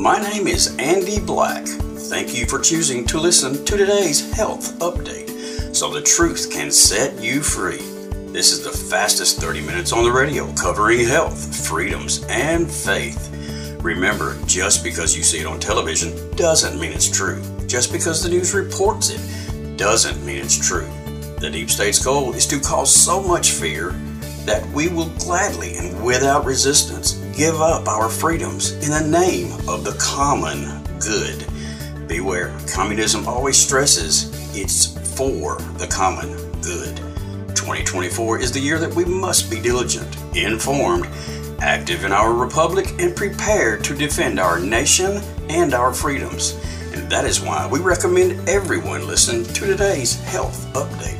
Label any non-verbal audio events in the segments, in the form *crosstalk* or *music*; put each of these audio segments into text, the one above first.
My name is Andy Black. Thank you for choosing to listen to today's health update so the truth can set you free. This is the fastest 30 minutes on the radio covering health, freedoms, and faith. Remember, just because you see it on television doesn't mean it's true. Just because the news reports it doesn't mean it's true. The deep state's goal is to cause so much fear that we will gladly and without resistance give up our freedoms in the name of the common good. Beware, communism always stresses it's for the common good. 2024 is the year that we must be diligent, informed, active in our republic, and prepared to defend our nation and our freedoms. And that is why we recommend everyone listen to today's health update.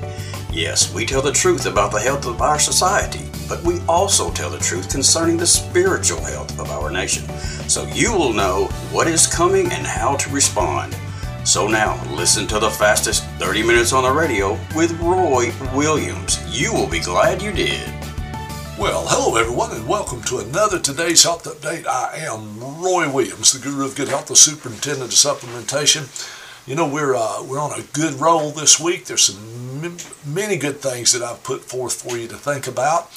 Yes, we tell the truth about the health of our society, but we also tell the truth concerning the spiritual health of our nation. So you will know what is coming and how to respond. So now, listen to the fastest 30 minutes on the radio with Roy Williams. You will be glad you did. Well, hello everyone, and welcome to another today's health update. I am Roy Williams, the guru of good health, the superintendent of supplementation. You know we're uh, we're on a good roll this week. There's some many good things that I've put forth for you to think about.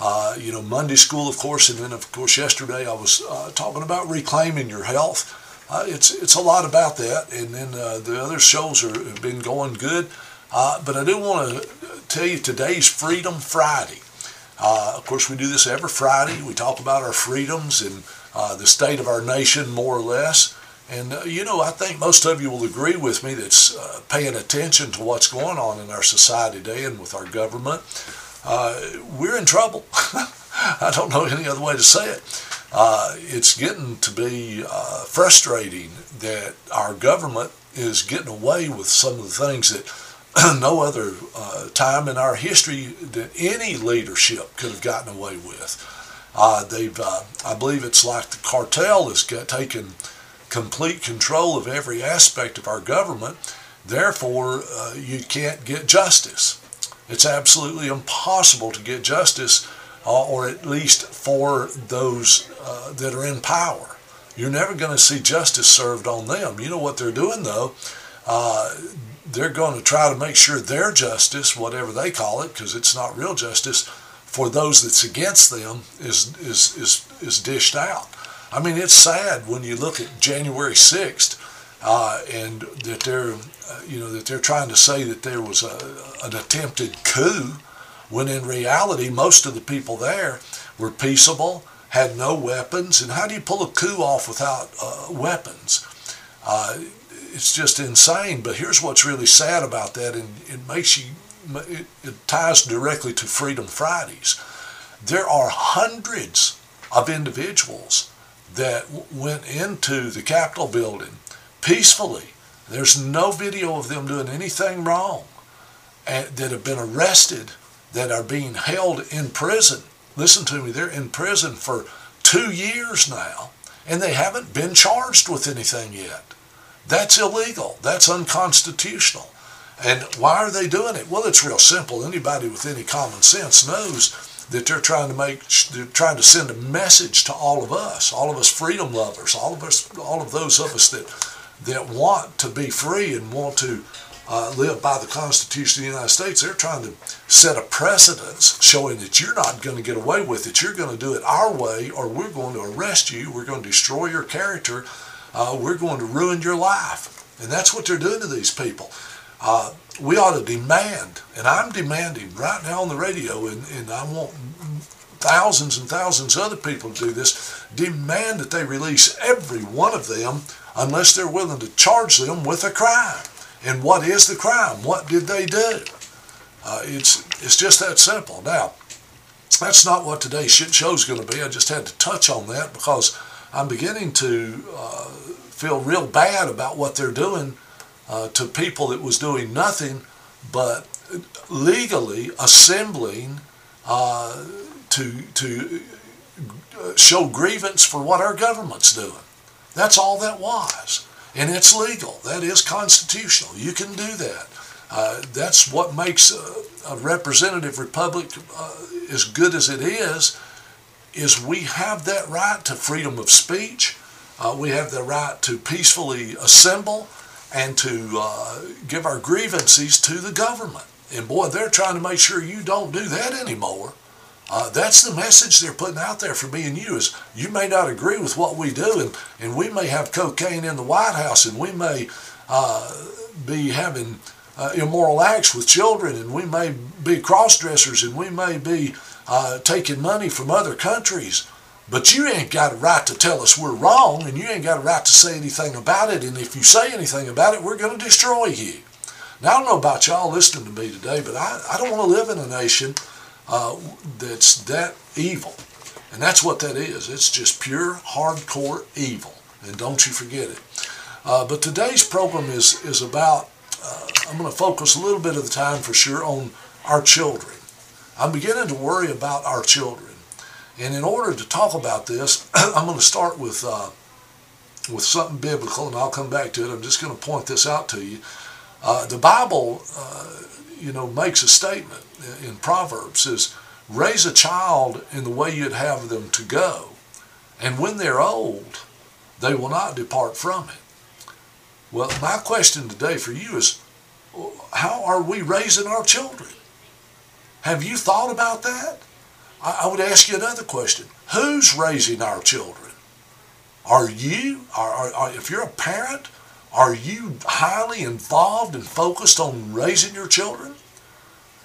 Uh, you know, Monday school, of course, and then of course yesterday I was uh, talking about reclaiming your health. Uh, it's it's a lot about that, and then uh, the other shows are, have been going good. Uh, but I do want to tell you today's Freedom Friday. of course, we do this every Friday. We talk about our freedoms and the state of our nation, more or less. And, you know, I think most of you will agree with me that's paying attention to what's going on in our society today and with our government. Uh, we're in trouble. *laughs* I don't know any other way to say it. Uh, it's getting to be uh, frustrating that our government is getting away with some of the things that *clears throat* no other uh, time in our history that any leadership could have gotten away with. they've, I believe it's like the cartel has got, taken complete control of every aspect of our government. Therefore, uh, you can't get justice. It's absolutely impossible to get justice, uh, or at least for those uh, that are in power. You're never going to see justice served on them. You know what they're doing, though? Uh, they're going to try to make sure their justice, whatever they call it, because it's not real justice, for those that's against them is, is, is, is dished out. I mean, it's sad when you look at January 6th uh, and that they're, uh, you know, that they're trying to say that there was a, an attempted coup, when in reality, most of the people there were peaceable, had no weapons. And how do you pull a coup off without uh, weapons? Uh, it's just insane. But here's what's really sad about that, and it makes you, it, it ties directly to Freedom Fridays. There are hundreds of individuals that went into the Capitol building peacefully. There's no video of them doing anything wrong and that have been arrested that are being held in prison. Listen to me, they're in prison for two years now and they haven't been charged with anything yet. That's illegal. That's unconstitutional. And why are they doing it? Well, it's real simple. Anybody with any common sense knows that they're trying to make they're trying to send a message to all of us all of us freedom lovers all of us all of those of us that that want to be free and want to uh, live by the Constitution of the United States, they're trying to set a precedence showing that you're not going to get away with it. You're going to do it our way, or we're going to arrest you. We're going to destroy your character. Uh, we're going to ruin your life. And that's what they're doing to these people. Uh, we ought to demand, and I'm demanding right now on the radio, and, and I want thousands and thousands of other people to do this, demand that they release every one of them unless they're willing to charge them with a crime. And what is the crime? What did they do? Uh, it's, it's just that simple. Now, that's not what today's shit show is going to be. I just had to touch on that because I'm beginning to uh, feel real bad about what they're doing uh, to people that was doing nothing but legally assembling uh, to to uh, show grievance for what our government's doing. That's all that was, and it's legal. That is constitutional. You can do that. Uh, that's what makes a, a representative republic uh, as good as it is. Is we have that right to freedom of speech Uh, we have the right to peacefully assemble and to uh, give our grievances to the government. And boy, they're trying to make sure you don't do that anymore. Uh, that's the message they're putting out there for me and you is you may not agree with what we do and, and we may have cocaine in the White House and we may uh, be having uh, immoral acts with children and we may be cross-dressers and we may be uh, taking money from other countries but you ain't got a right to tell us we're wrong, and you ain't got a right to say anything about it. And if you say anything about it, we're going to destroy you. Now, I don't know about y'all listening to me today, but I, I don't want to live in a nation uh, that's that evil. And that's what that is. It's just pure, hardcore evil. And don't you forget it. Uh, but today's program is, is about, uh, I'm going to focus a little bit of the time for sure on our children. I'm beginning to worry about our children. And in order to talk about this, *clears throat* I'm going to start with uh, with something biblical, and I'll come back to it. I'm just going to point this out to you. Uh, the Bible, uh, you know, makes a statement in Proverbs says, "Raise a child in the way you'd have them to go, and when they're old, they will not depart from it." Well, my question today for you is, how are we raising our children? Have you thought about that? I, would ask you another question. Who's raising our children? Are you, are, are, if you're a parent, are you highly involved and focused on raising your children?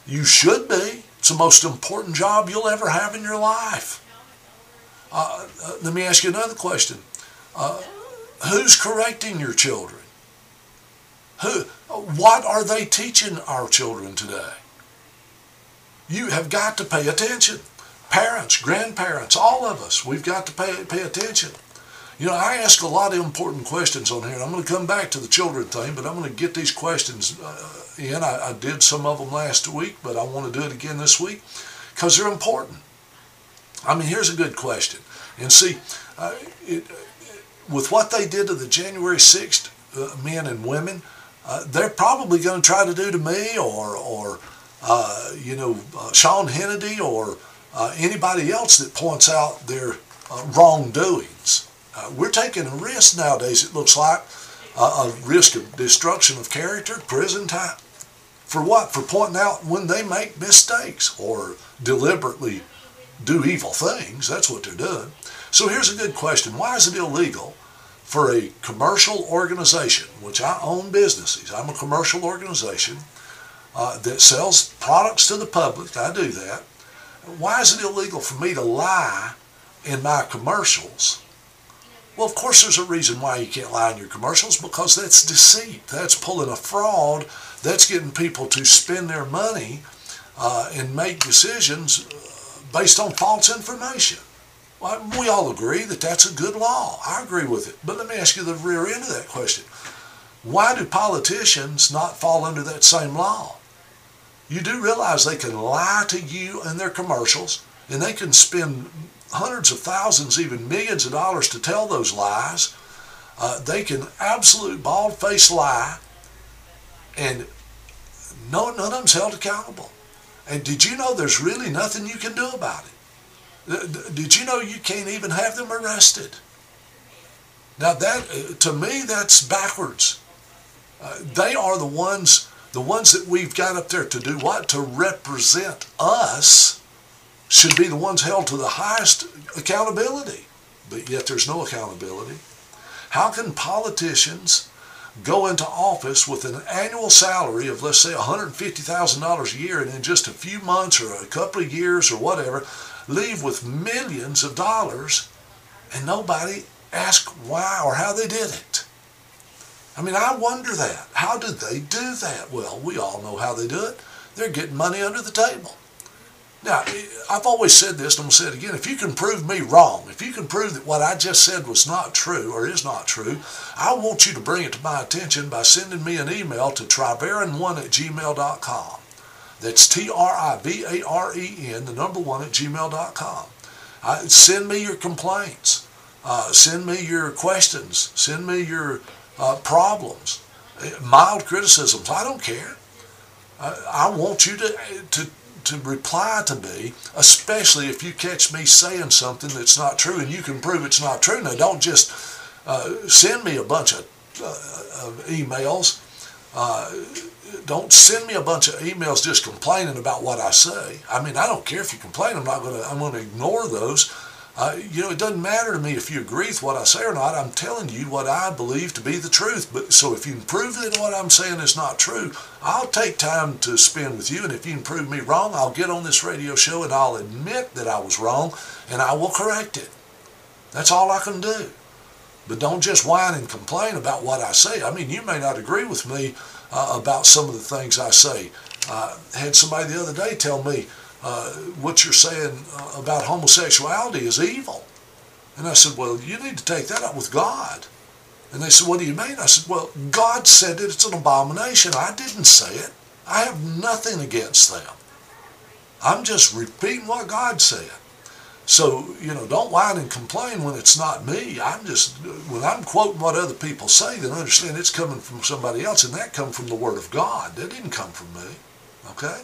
You should be. It's the most important job you'll ever have in your life. Uh, uh, let me ask you another question. Uh, who's correcting your children? Who, what are they teaching our children today? You have got to pay attention parents, grandparents, all of us, we've got to pay, pay attention. You know, I ask a lot of important questions on here. I'm going to come back to the children thing, but I'm going to get these questions uh, in. I, I did some of them last week, but I want to do it again this week because they're important. I mean, here's a good question. And see, uh, it, with what they did to the January 6th uh, men and women, uh, they're probably going to try to do to me or, or uh, you know, uh, Sean Hannity or uh, anybody else that points out their uh, wrongdoings. Uh, we're taking a risk nowadays, it looks like, uh, a risk of destruction of character, prison time. For what? For pointing out when they make mistakes or deliberately do evil things. That's what they're doing. So here's a good question. Why is it illegal for a commercial organization, which I own businesses, I'm a commercial organization uh, that sells products to the public, I do that, why is it illegal for me to lie in my commercials? Well, of course, there's a reason why you can't lie in your commercials because that's deceit. That's pulling a fraud. That's getting people to spend their money uh, and make decisions uh, based on false information. Well, we all agree that that's a good law. I agree with it. But let me ask you the rear end of that question. Why do politicians not fall under that same law? you do realize they can lie to you in their commercials and they can spend hundreds of thousands, even millions of dollars to tell those lies. Uh, they can absolute bald-faced lie and no, none of them's held accountable. And did you know there's really nothing you can do about it? Did you know you can't even have them arrested? Now that, uh, to me, that's backwards. Uh, they are the ones the ones that we've got up there to do what? To represent us should be the ones held to the highest accountability. But yet there's no accountability. How can politicians go into office with an annual salary of, let's say, $150,000 a year and in just a few months or a couple of years or whatever, leave with millions of dollars and nobody ask why or how they did it? I mean, I wonder that. How did they do that? Well, we all know how they do it. They're getting money under the table. Now, I've always said this, and I'm going to say it again. If you can prove me wrong, if you can prove that what I just said was not true or is not true, I want you to bring it to my attention by sending me an email to trivaren1 at gmail.com. That's T-R-I-V-A-R-E-N, the number one at gmail.com. I, send me your complaints. Uh, send me your questions. Send me your uh, problems, mild criticisms. I don't care. I, I want you to, to, to reply to me, especially if you catch me saying something that's not true and you can prove it's not true. Now, don't just uh, send me a bunch of, uh, of emails. Uh, don't send me a bunch of emails just complaining about what I say. I mean, I don't care if you complain. I'm not going to. I'm going to ignore those. Uh, you know, it doesn't matter to me if you agree with what I say or not. I'm telling you what I believe to be the truth. But so if you can prove that what I'm saying is not true, I'll take time to spend with you. And if you can prove me wrong, I'll get on this radio show and I'll admit that I was wrong and I will correct it. That's all I can do. But don't just whine and complain about what I say. I mean, you may not agree with me uh, about some of the things I say. Uh, had somebody the other day tell me, uh, what you're saying uh, about homosexuality is evil. And I said, well, you need to take that up with God. And they said, what do you mean? I said, well, God said it. It's an abomination. I didn't say it. I have nothing against them. I'm just repeating what God said. So, you know, don't whine and complain when it's not me. I'm just, when I'm quoting what other people say, then understand it's coming from somebody else, and that come from the Word of God. That didn't come from me. Okay?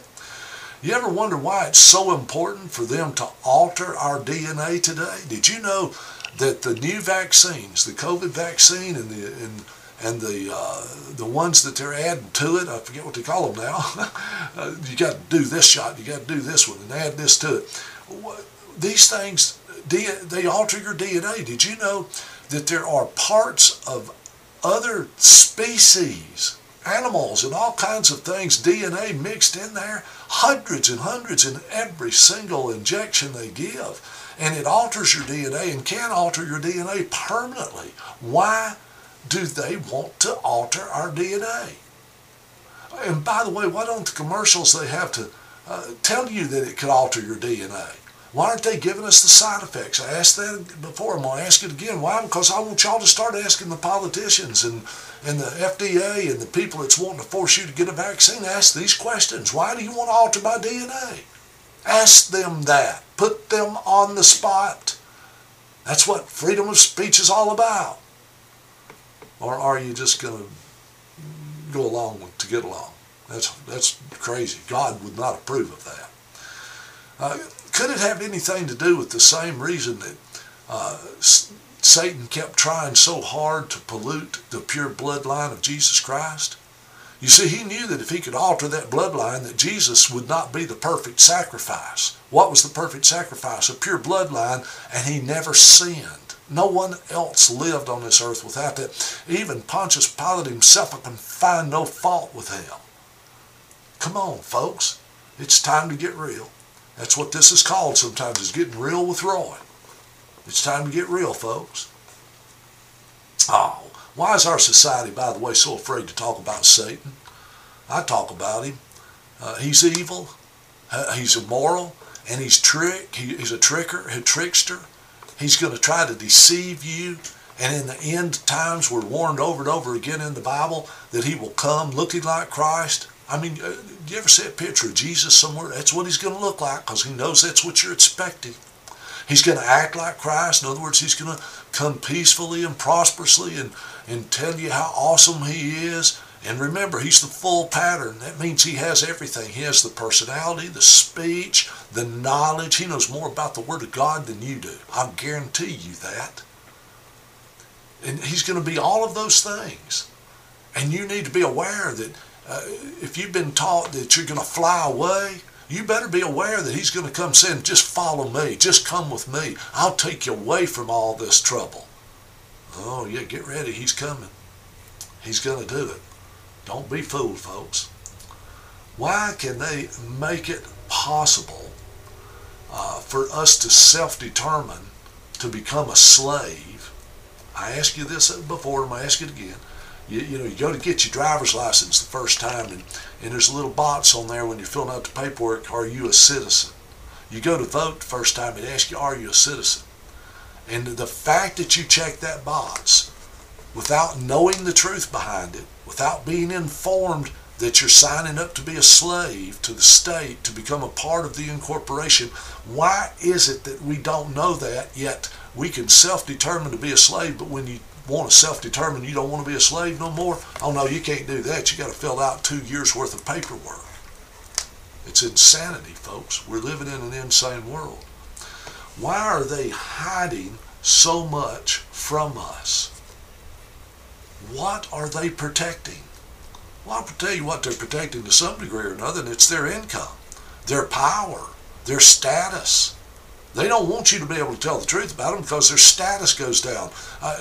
You ever wonder why it's so important for them to alter our DNA today? Did you know that the new vaccines, the COVID vaccine and the and, and the uh, the ones that they're adding to it, I forget what they call them now. *laughs* uh, you got to do this shot, you got to do this one, and add this to it. These things they alter your DNA. Did you know that there are parts of other species animals and all kinds of things, DNA mixed in there, hundreds and hundreds in every single injection they give. And it alters your DNA and can alter your DNA permanently. Why do they want to alter our DNA? And by the way, why don't the commercials they have to uh, tell you that it could alter your DNA? Why aren't they giving us the side effects? I asked that before. I'm going to ask it again. Why? Because I want y'all to start asking the politicians and, and the FDA and the people that's wanting to force you to get a vaccine, ask these questions. Why do you want to alter my DNA? Ask them that. Put them on the spot. That's what freedom of speech is all about. Or are you just going to go along with, to get along? That's, that's crazy. God would not approve of that. Uh, could it have anything to do with the same reason that uh, Satan kept trying so hard to pollute the pure bloodline of Jesus Christ? You see, he knew that if he could alter that bloodline, that Jesus would not be the perfect sacrifice. What was the perfect sacrifice? A pure bloodline, and he never sinned. No one else lived on this earth without that. Even Pontius Pilate himself can find no fault with him. Come on, folks. It's time to get real. That's what this is called sometimes, is getting real with Roy. It's time to get real, folks. Oh, why is our society, by the way, so afraid to talk about Satan? I talk about him. Uh, he's evil. Uh, he's immoral. And he's trick. He, he's a tricker, a trickster. He's going to try to deceive you. And in the end times, we're warned over and over again in the Bible that he will come looking like Christ, I mean, uh, do you ever see a picture of Jesus somewhere? That's what he's going to look like because he knows that's what you're expecting. He's going to act like Christ. In other words, he's going to come peacefully and prosperously and, and tell you how awesome he is. And remember, he's the full pattern. That means he has everything. He has the personality, the speech, the knowledge. He knows more about the Word of God than you do. I'll guarantee you that. And he's going to be all of those things. And you need to be aware that uh, if you've been taught that you're going to fly away, you better be aware that he's going to come saying, just follow me, just come with me. I'll take you away from all this trouble. Oh, yeah, get ready. He's coming. He's going to do it. Don't be fooled, folks. Why can they make it possible uh, for us to self-determine to become a slave? I asked you this before, I'm going to ask it again you, you know, you go to get your driver's license the first time, and, and there's a little box on there when you're filling out the paperwork, are you a citizen? You go to vote the first time, it asks you, are you a citizen? And the fact that you check that box without knowing the truth behind it, without being informed that you're signing up to be a slave to the state to become a part of the incorporation, why is it that we don't know that yet we can self-determine to be a slave, but when you want to self-determine you don't want to be a slave no more, oh no, you can't do that. You got to fill out two years worth of paperwork. It's insanity, folks. We're living in an insane world. Why are they hiding so much from us? what are they protecting? Well, I'll tell you what they're protecting to some degree or another, and it's their income, their power, their status. They don't want you to be able to tell the truth about them because their status goes down. Uh,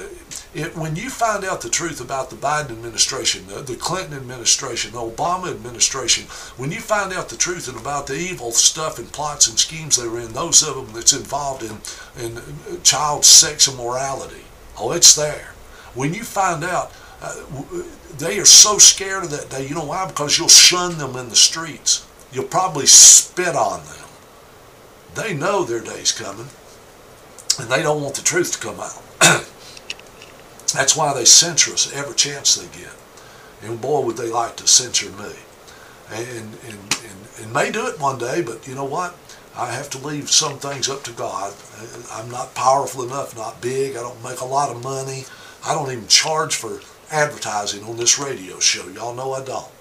it, when you find out the truth about the Biden administration, the, the, Clinton administration, the Obama administration, when you find out the truth and about the evil stuff and plots and schemes they were in, those of them that's involved in, in child sex and morality, oh, it's there. When you find out, uh, they are so scared of that day. You know why? Because you'll shun them in the streets. You'll probably spit on them. They know their day's coming, and they don't want the truth to come out. *clears throat* That's why they censor us every chance they get. And boy, would they like to censor me. And, and, and, and may do it one day, but you know what? I have to leave some things up to God. I'm not powerful enough, not big. I don't make a lot of money. I don't even charge for advertising on this radio show. Y'all know I don't.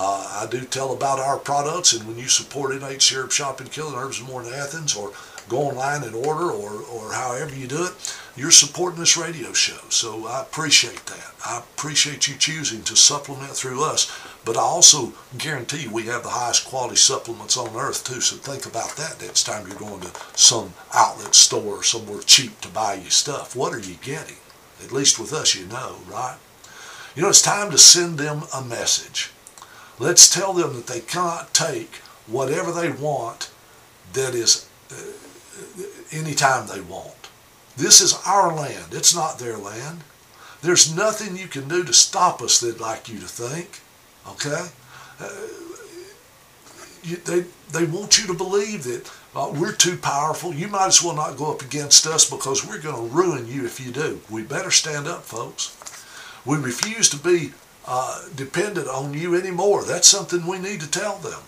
Uh, I do tell about our products, and when you support NHC Herb Shop in Killen Herbs and More in Athens, or go online and order, or, or however you do it, you're supporting this radio show. So I appreciate that. I appreciate you choosing to supplement through us. But I also guarantee we have the highest quality supplements on earth too. So think about that next time you're going to some outlet store or somewhere cheap to buy you stuff. What are you getting? At least with us, you know, right? You know, it's time to send them a message. Let's tell them that they cannot take whatever they want that is uh, anytime they want. This is our land. It's not their land. There's nothing you can do to stop us, they'd like you to think. Okay? Uh, you, they, they want you to believe that uh, we're too powerful. You might as well not go up against us because we're going to ruin you if you do. We better stand up, folks. We refuse to be uh, dependent on you anymore. That's something we need to tell them.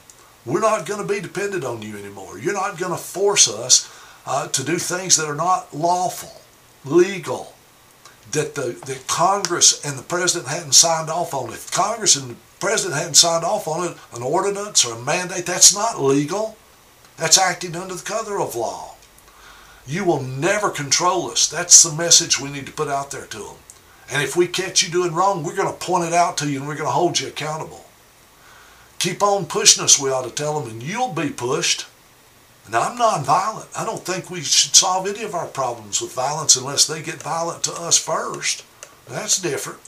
We're not going to be dependent on you anymore. You're not going to force us uh, to do things that are not lawful, legal, that the that Congress and the president hadn't signed off on. If Congress and the president hadn't signed off on it, an ordinance or a mandate, that's not legal. That's acting under the cover of law. You will never control us. That's the message we need to put out there to them. And if we catch you doing wrong, we're going to point it out to you and we're going to hold you accountable. Keep on pushing us, we ought to tell them, and you'll be pushed. Now, I'm nonviolent. I don't think we should solve any of our problems with violence unless they get violent to us first. That's different.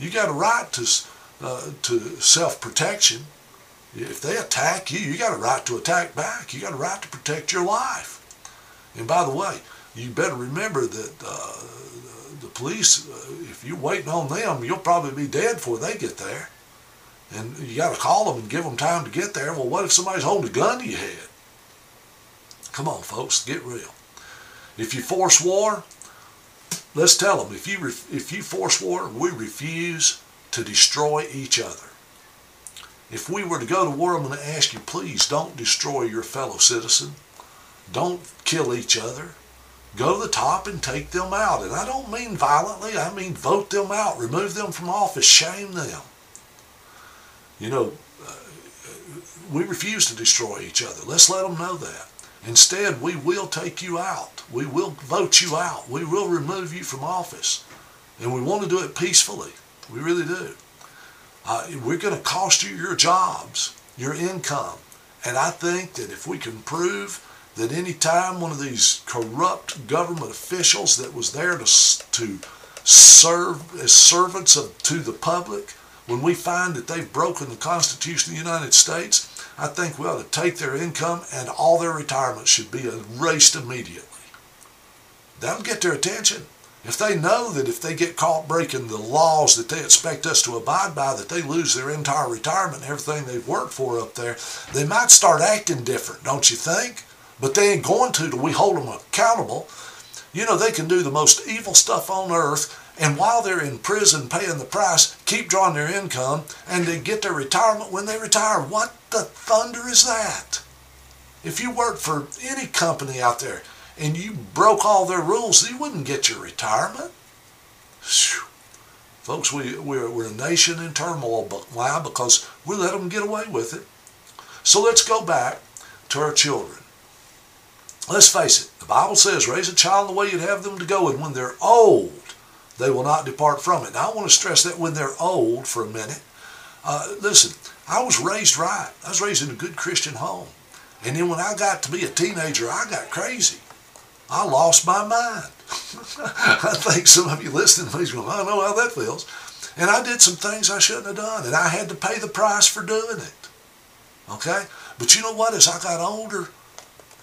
You got a right to, uh, to self-protection. If they attack you, you got a right to attack back. You got a right to protect your life. And by the way, you better remember that uh, the police, uh, if you're waiting on them, you'll probably be dead before they get there. And you got to call them and give them time to get there. Well, what if somebody's holding a gun to your head? Come on, folks, get real. If you force war, let's tell them, if you, if you force war, we refuse to destroy each other. If we were to go to war, I'm going to ask you, please don't destroy your fellow citizen. Don't kill each other go to the top and take them out. And I don't mean violently, I mean vote them out, remove them from office, shame them. You know, uh, we refuse to destroy each other. Let's let them know that. Instead, we will take you out. We will vote you out. We will remove you from office. And we want to do it peacefully. We really do. Uh, we're going to cost you your jobs, your income. And I think that if we can prove that any time one of these corrupt government officials that was there to, to serve as servants of, to the public, when we find that they've broken the Constitution of the United States, I think we ought to take their income and all their retirement should be erased immediately. That'll get their attention. If they know that if they get caught breaking the laws that they expect us to abide by, that they lose their entire retirement everything they've worked for up there, they might start acting different, don't you think? But they ain't going to till we hold them accountable. You know, they can do the most evil stuff on earth, and while they're in prison paying the price, keep drawing their income, and they get their retirement when they retire. What the thunder is that? If you worked for any company out there and you broke all their rules, you wouldn't get your retirement. Whew. Folks, we, we're, we're a nation in turmoil. But why? Because we let them get away with it. So let's go back to our children. Let's face it, the Bible says raise a child the way you'd have them to go, and when they're old, they will not depart from it. Now, I want to stress that when they're old for a minute. Uh, listen, I was raised right. I was raised in a good Christian home. And then when I got to be a teenager, I got crazy. I lost my mind. *laughs* I think some of you listening to me going, I know how that feels. And I did some things I shouldn't have done, and I had to pay the price for doing it. Okay? But you know what? As I got older,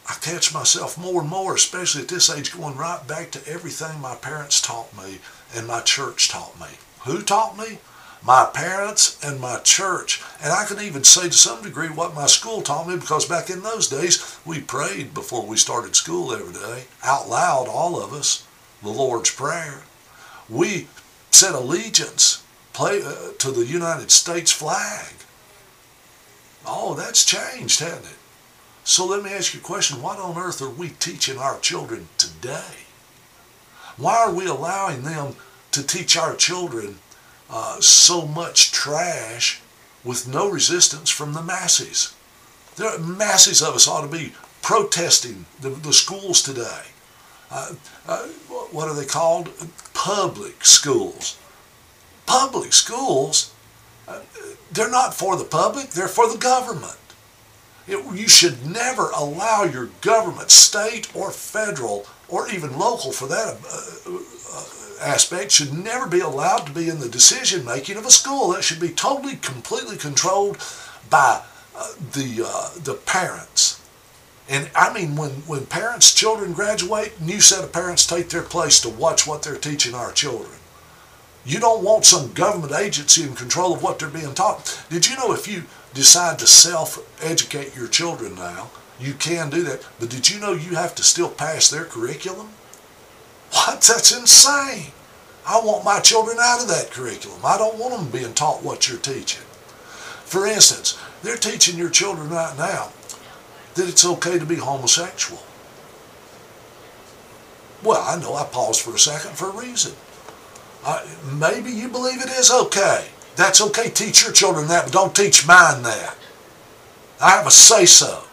I catch myself more and more, especially at this age, going right back to everything my parents taught me and my church taught me. Who taught me? My parents and my church. And I can even say to some degree what my school taught me because back in those days, we prayed before we started school every day, out loud, all of us, the Lord's Prayer. We said allegiance play, uh, to the United States flag. Oh, that's changed, hasn't it? So let me ask you a question. What on earth are we teaching our children today? Why are we allowing them to teach our children uh, so much trash with no resistance from the masses? There are masses of us ought to be protesting the, the schools today. Uh, uh, what are they called? Public schools public schools, uh, they're not for the public, they're for the government. It, you should never allow your government, state or federal, or even local for that uh, uh, aspect, should never be allowed to be in the decision making of a school. That should be totally, completely controlled by uh, the uh, the parents. And I mean, when, when parents, children graduate, new set of parents take their place to watch what they're teaching our children. You don't want some government agency in control of what they're being taught. Did you know if you decide to self-educate your children now, you can do that, but did you know you have to still pass their curriculum? What? That's insane. I want my children out of that curriculum. I don't want them being taught what you're teaching. For instance, they're teaching your children right now that it's okay to be homosexual. Well, I know I paused for a second for a reason. Uh, maybe you believe it is okay. That's okay. Teach your children that, but don't teach mine that. I have a say so.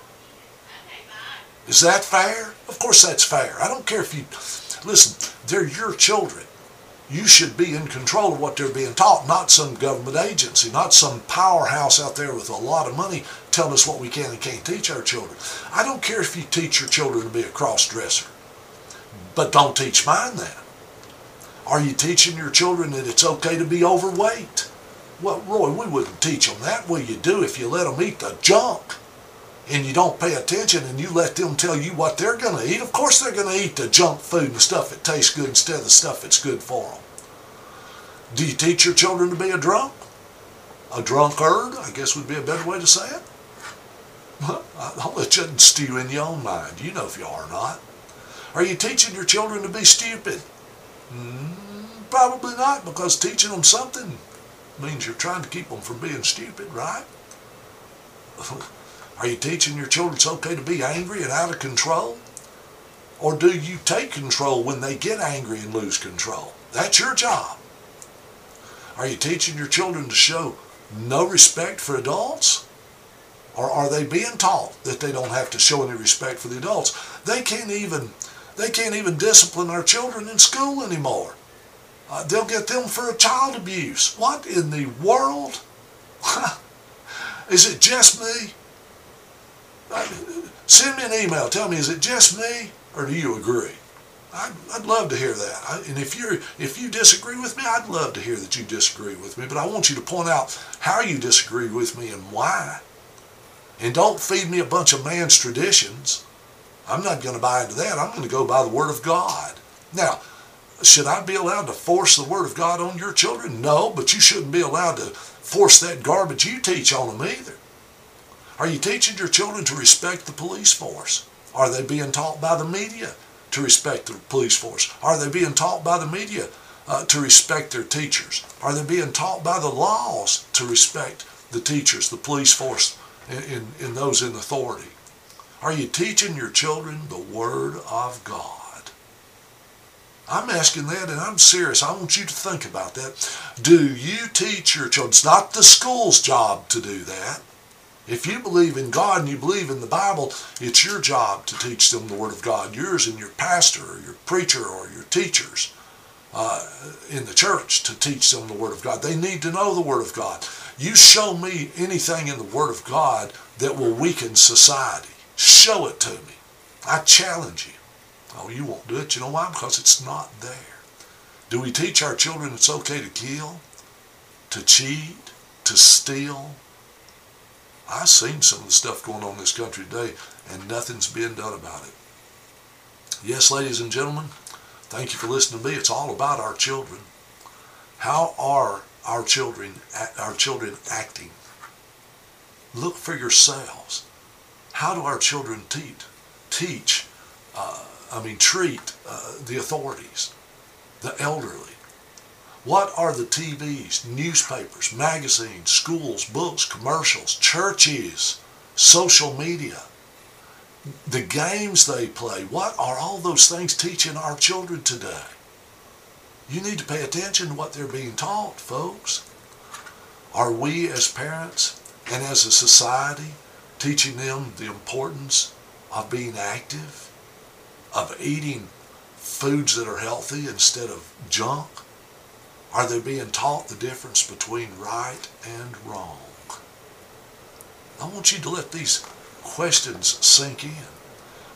Is that fair? Of course that's fair. I don't care if you, listen, they're your children. You should be in control of what they're being taught, not some government agency, not some powerhouse out there with a lot of money telling us what we can and can't teach our children. I don't care if you teach your children to be a cross dresser, but don't teach mine that. Are you teaching your children that it's okay to be overweight? Well, Roy, we wouldn't teach them that. Well, you do if you let them eat the junk and you don't pay attention and you let them tell you what they're going to eat. Of course they're going to eat the junk food and stuff that tastes good instead of the stuff that's good for them. Do you teach your children to be a drunk? A drunkard, I guess would be a better way to say it. I'll let you stew in your own mind. You know if you are or not. Are you teaching your children to be stupid? Mm, probably not, because teaching them something means you're trying to keep them from being stupid, right? *laughs* Are you teaching your children it's okay to be angry and out of control? Or do you take control when they get angry and lose control? That's your job. Are you teaching your children to show no respect for adults? Or are they being taught that they don't have to show any respect for the adults? They can't even they can't even discipline our children in school anymore. Uh, they'll get them for a child abuse. What in the world? *laughs* is it just me? Uh, send me an email. Tell me, is it just me, or do you agree? I'd, I'd love to hear that. I, and if you if you disagree with me, I'd love to hear that you disagree with me. But I want you to point out how you disagree with me and why. And don't feed me a bunch of man's traditions. I'm not going to buy into that. I'm going to go by the Word of God. Now, should I be allowed to force the Word of God on your children? No, but you shouldn't be allowed to force that garbage you teach on them either. Are you teaching your children to respect the police force? Are they being taught by the media to respect the police force? Are they being taught by the media uh, to respect their teachers? Are they being taught by the laws to respect the teachers, the police force, and, and, and those in authority? Are you teaching your children the Word of God? I'm asking that and I'm serious. I want you to think about that. Do you teach your children? It's not the school's job to do that. If you believe in God and you believe in the Bible, it's your job to teach them the Word of God. Yours and your pastor or your preacher or your teachers. uh, in the church to teach them the Word of God. They need to know the Word of God. You show me anything in the Word of God that will weaken society. Show it to me. I challenge you. Oh, you won't do it. You know why? Because it's not there. Do we teach our children it's okay to kill, to cheat, to steal? I've seen some of the stuff going on in this country today, and nothing's being done about it. Yes, ladies and gentlemen, thank you for listening to me. It's all about our children. How are our children, our children acting? Look for yourselves. How do our children teach? Teach, uh, I mean, treat uh, the authorities, the elderly. What are the TVs, newspapers, magazines, schools, books, commercials, churches, social media, the games they play? What are all those things teaching our children today? You need to pay attention to what they're being taught, folks. Are we as parents and as a society teaching them the importance of being active, of eating foods that are healthy instead of junk? Are they being taught the difference between right and wrong? I want you to let these questions sink in.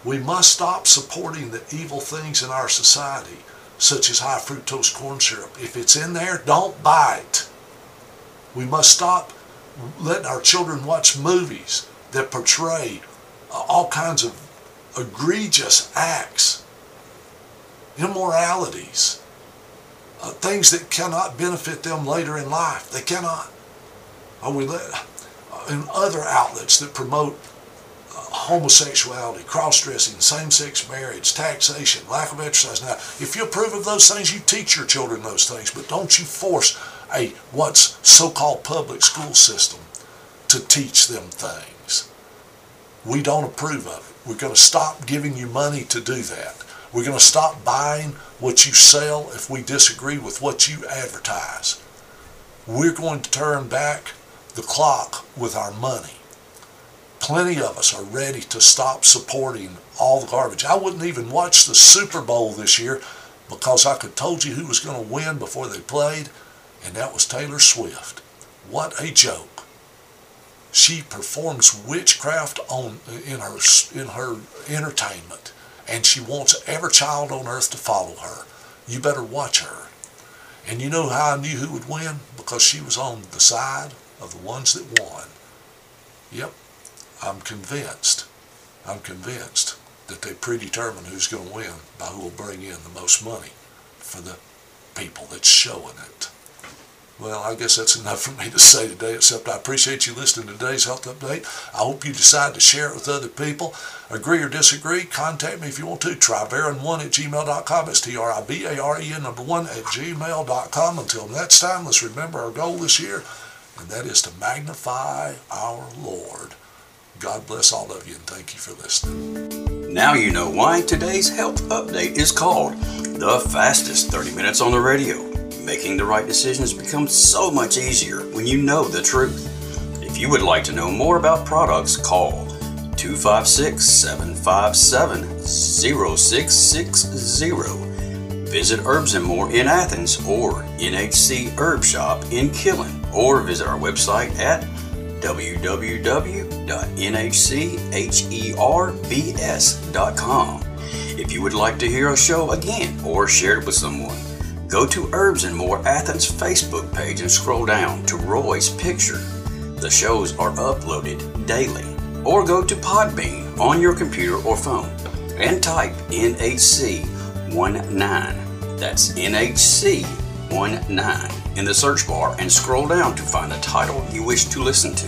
We must stop supporting the evil things in our society, such as high fructose corn syrup. If it's in there, don't buy it. We must stop letting our children watch movies that portray all kinds of egregious acts, immoralities, uh, things that cannot benefit them later in life. They cannot. Or we let, uh, in other outlets that promote uh, homosexuality, cross-dressing, same-sex marriage, taxation, lack of exercise. Now, if you approve of those things, you teach your children those things, but don't you force a what's so-called public school system to teach them things. We don't approve of it. We're going to stop giving you money to do that. We're going to stop buying what you sell if we disagree with what you advertise. We're going to turn back the clock with our money. Plenty of us are ready to stop supporting all the garbage. I wouldn't even watch the Super Bowl this year because I could told you who was going to win before they played, and that was Taylor Swift. What a joke. She performs witchcraft on in her in her entertainment and she wants every child on earth to follow her. You better watch her. And you know how I knew who would win? Because she was on the side of the ones that won. Yep, I'm convinced. I'm convinced that they predetermine who's going to win by who will bring in the most money for the people that's showing it. Well, I guess that's enough for me to say today, except I appreciate you listening to today's health update. I hope you decide to share it with other people. Agree or disagree, contact me if you want to. Tribarian1 at gmail.com. It's T-R-I-B-A-R-E-N number one at gmail.com. Until next time, let's remember our goal this year, and that is to magnify our Lord. God bless all of you, and thank you for listening. Now you know why today's health update is called the fastest 30 minutes on the radio. Making the right decisions becomes so much easier when you know the truth. If you would like to know more about products, call 256 757 0660. Visit Herbs and More in Athens or NHC Herb Shop in Killen or visit our website at www.nhcherbs.com. If you would like to hear a show again or share it with someone, Go to Herbs and More Athens Facebook page and scroll down to Roy's picture. The shows are uploaded daily. Or go to Podbean on your computer or phone and type NHC19. That's NHC19 in the search bar and scroll down to find the title you wish to listen to.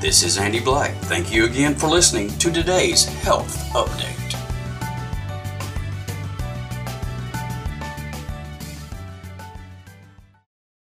This is Andy Black. Thank you again for listening to today's Health Update.